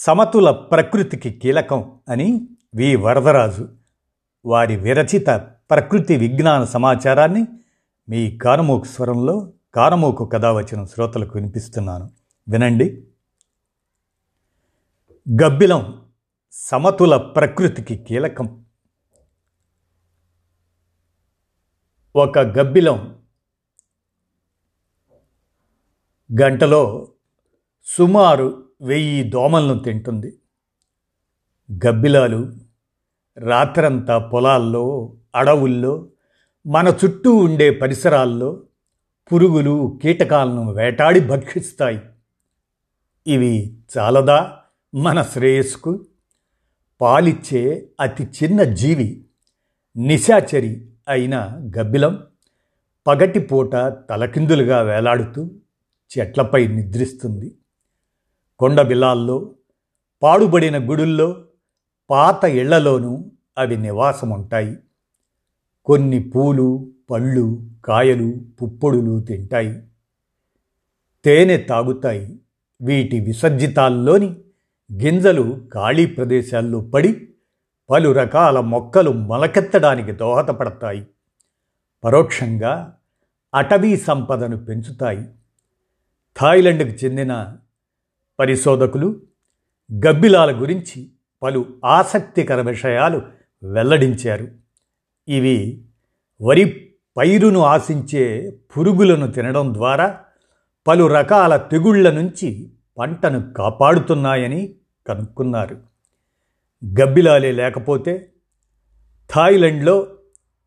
సమతుల ప్రకృతికి కీలకం అని వి. వరదరాజు వారి విరచిత ప్రకృతి విజ్ఞాన సమాచారాన్ని మీ కానమోకు స్వరంలో కానమోకు కథ వచ్చిన శ్రోతలకు వినిపిస్తున్నాను. వినండి. గబ్బిలం సమతుల ప్రకృతికి కీలకం. ఒక గబ్బిలం గంటలో సుమారు వెయ్యి దోమలను తింటుంది. గబ్బిలాలు రాత్రంతా పొలాల్లో అడవుల్లో మన చుట్టూ ఉండే పరిసరాల్లో పురుగులు కీటకాలను వేటాడి భక్షిస్తాయి. ఇవి చాలదా మన శ్రేయస్కు పాలిచ్చే అతి చిన్న జీవి నిశాచరి అయిన గబ్బిలం పగటిపూట తలకిందులుగా వేలాడుతూ చెట్లపై నిద్రిస్తుంది. కొండ బిలాల్లో పాడుబడిన గుడుల్లో పాత ఇళ్ళలోనూ అవి నివాసం ఉంటాయి కొన్ని పూలు పళ్ళు కాయలు పుప్పొడులు తింటాయి. తేనె తాగుతాయి. వీటి విసర్జితాల్లోని గింజలు ఖాళీ ప్రదేశాల్లో పడి పలు రకాల మొక్కలు మొలకెత్తడానికి దోహదపడతాయి. పరోక్షంగా అటవీ సంపదను పెంచుతాయి. థాయిలాండ్కు చెందిన పరిశోధకులు గబ్బిలాల గురించి పలు ఆసక్తికర విషయాలు వెల్లడించారు. ఇవి వరి పైరును ఆశించే పురుగులను తినడం ద్వారా పలు రకాల తెగుళ్ళ నుంచి పంటను కాపాడుతున్నాయని కనుక్కున్నారు. గబ్బిలాలే లేకపోతే థాయిలాండ్లో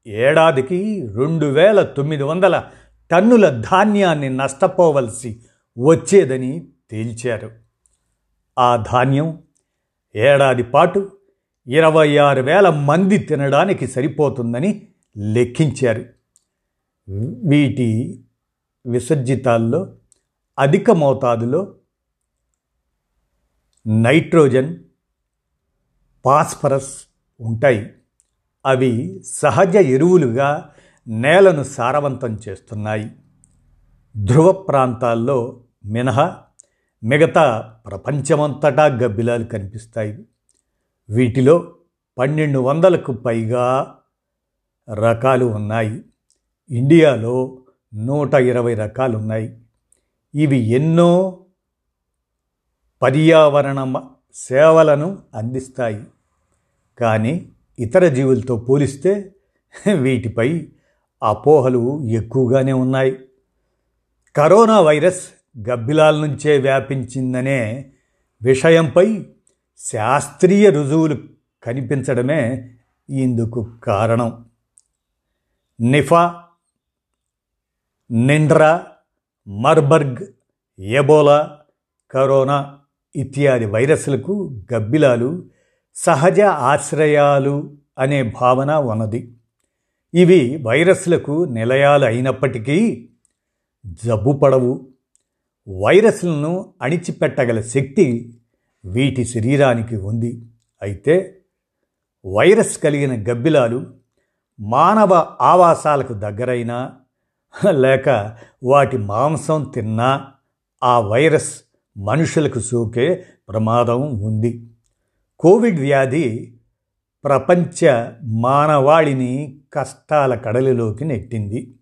ఏడాదికి రెండు వేల తొమ్మిది వందల టన్నుల ధాన్యాన్ని నష్టపోవలసి వచ్చేదని తేల్చారు. ఆ ధాన్యం ఏడాది పాటు ఇరవై ఆరు వేల మంది తినడానికి సరిపోతుందని లెక్కించారు. వీటి విసర్జితాల్లో అధిక మోతాదులో నైట్రోజన్ పాస్ఫరస్ ఉంటాయి. అవి సహజ ఎరువులుగా నేలను సారవంతం చేస్తున్నాయి. ధ్రువ ప్రాంతాల్లో మినహా మిగతా ప్రపంచమంతటా గబ్బిలాలు కనిపిస్తాయి. వీటిలో పన్నెండు వందలకు పైగా రకాలు ఉన్నాయి. ఇండియాలో నూట ఇరవై రకాలు ఉన్నాయి ఇవి ఎన్నో పర్యావరణ సేవలను అందిస్తాయి. కానీ ఇతర జీవులతో పోలిస్తే వీటిపై అపోహలు ఎక్కువగానే ఉన్నాయి. కరోనా వైరస్ గబ్బిలాల నుంచే వ్యాపించిందనే విషయంపై శాస్త్రీయ రుజువులు కనిపించడమే ఇందుకు కారణం. నిఫా నిండ్రా మర్బర్గ్ ఎబోలా కరోనా ఇత్యాది వైరస్లకు గబ్బిలాలు సహజ ఆశ్రయాలు అనే భావన ఉన్నది. ఇవి వైరస్లకు నిలయాలు అయినప్పటికీ జబ్బు పడవు వైరస్లను అణిచిపెట్టగల శక్తి వీటి శరీరానికి ఉంది. అయితే వైరస్ కలిగిన గబ్బిలాలు మానవ ఆవాసాలకు దగ్గరైనా లేక వాటి మాంసం తిన్నా ఆ వైరస్ మనుషులకు సోకే ప్రమాదం ఉంది. కోవిడ్ వ్యాధి ప్రపంచ మానవాళిని కష్టాల కడలిలోకి నెట్టింది.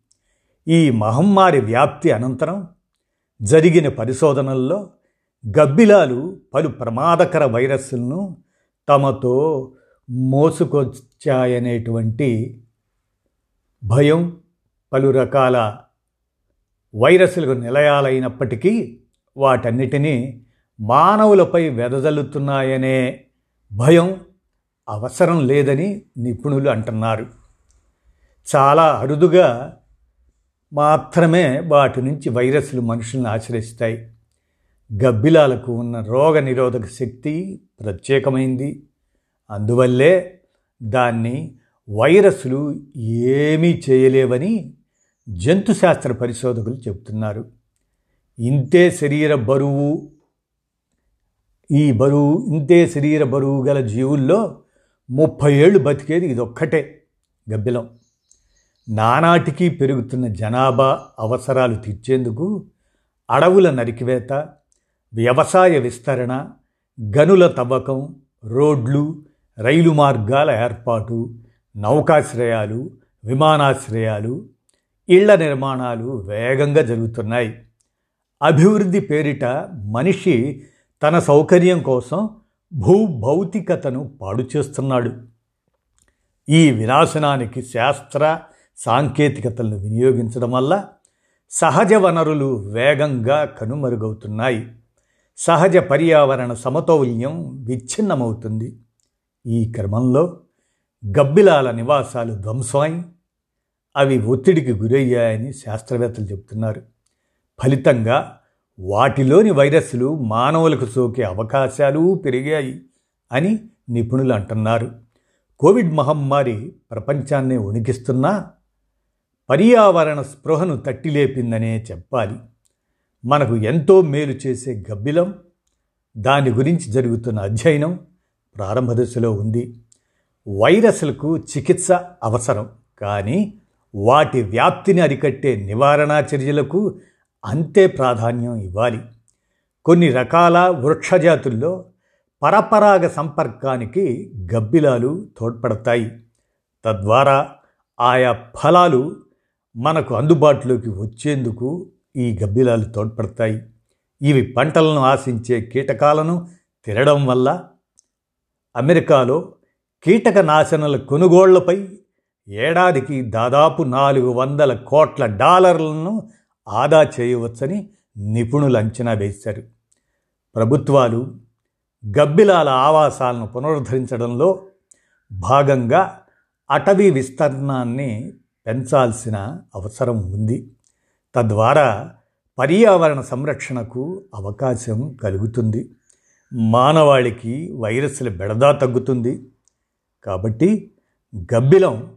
ఈ మహమ్మారి వ్యాప్తి అనంతరం జరిగిన పరిశోధనల్లో గబ్బిలాలు పలు ప్రమాదకర వైరస్లను తమతో మోసుకొచ్చాయనేటువంటి భయం పలు రకాల వైరస్లకు నిలయాలైనప్పటికీ వాటన్నిటినీ మానవులపై వెదజల్లుతున్నాయనే భయం అవసరం లేదని నిపుణులు అంటున్నారు. చాలా అరుదుగా మాత్రమే వాటి నుంచి వైరస్లు మనుషులను ఆశ్రయిస్తాయి. గబ్బిలాలకు ఉన్న రోగ నిరోధక శక్తి ప్రత్యేకమైంది. అందువల్లే దాన్ని వైరస్లు ఏమీ చేయలేవని జంతుశాస్త్ర పరిశోధకులు చెబుతున్నారు. ఇంతే శరీర బరువు ఈ బరువు ఇంతే శరీర బరువు గల జీవుల్లో ముప్పై ఏళ్ళు బతికేది ఇదొక్కటే గబ్బిలం. నానాటికి పెరుగుతున్న జనాభా అవసరాలు తీర్చేందుకు అడవుల నరికివేత వ్యవసాయ విస్తరణ గనుల తవ్వకం రోడ్లు రైలు మార్గాల ఏర్పాటు నౌకాశ్రయాలు విమానాశ్రయాలు ఇళ్ళ నిర్మాణాలు వేగంగా జరుగుతున్నాయి. అభివృద్ధి పేరిట మనిషి తన సౌకర్యం కోసం భూభౌతికతను పాడు చేస్తున్నాడు ఈ వినాశనానికి శాస్త్ర సాంకేతికతలను వినియోగించడం వల్ల సహజ వనరులు వేగంగా కనుమరుగవుతున్నాయి. సహజ పర్యావరణ సమతౌల్యం విచ్ఛిన్నమవుతుంది. ఈ క్రమంలో గబ్బిలాల నివాసాలు ధ్వంసమై అవి ఒత్తిడికి గురయ్యాయని శాస్త్రవేత్తలు చెబుతున్నారు. ఫలితంగా వాటిలోని వైరస్లు మానవులకు సోకే అవకాశాలు పెరిగాయి అని నిపుణులు అంటున్నారు. కోవిడ్ మహమ్మారి ప్రపంచాన్నే ఉణికిస్తున్నా పర్యావరణ స్పృహను తట్టిలేపిందనే చెప్పాలి. మనకు ఎంతో మేలు చేసే గబ్బిలం దాని గురించి జరుగుతున్న అధ్యయనం ప్రారంభ దశలో ఉంది. వైరస్లకు చికిత్స అవసరం కానీ వాటి వ్యాప్తిని అరికట్టే నివారణా చర్యలకు అంతే ప్రాధాన్యం ఇవ్వాలి. కొన్ని రకాల వృక్షజాతుల్లో పరపరాగ సంపర్కానికి గబ్బిలాలు తోడ్పడతాయి. తద్వారా ఆయా ఫలాలు మనకు అందుబాటులోకి వచ్చేందుకు ఈ గబ్బిలాలు తోడ్పడతాయి. ఇవి పంటలను ఆశించే కీటకాలను తినడం వల్ల అమెరికాలో కీటక నాశనల కొనుగోళ్ళపై ఏడాదికి దాదాపు నాలుగు వందల కోట్ల డాలర్లను ఆదా చేయవచ్చని నిపుణులు అంచనా వేశారు. ప్రభుత్వాలు గబ్బిలాల ఆవాసాలను పునరుద్ధరించడంలో భాగంగా అటవీ విస్తరణాన్ని పెంచాల్సిన అవసరం ఉంది. తద్వారా పర్యావరణ సంరక్షణకు అవకాశం కలుగుతుంది. మానవాళికి వైరస్ల బెడదా తగ్గుతుంది. కాబట్టి గబ్బిలం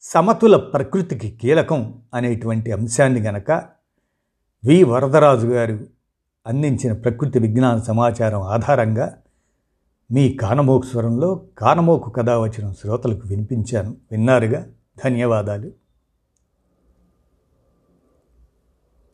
సమతుల ప్రకృతికి కీలకం అనేటువంటి అంశాన్ని గనక వి. వరదరాజు గారు అందించిన ప్రకృతి విజ్ఞాన సమాచారం ఆధారంగా మీ కానమోకు స్వరంలో కానమోకు కథ వచ్చిన శ్రోతలకు వినిపించాను. విన్నారుగా? ధన్యవాదాలు.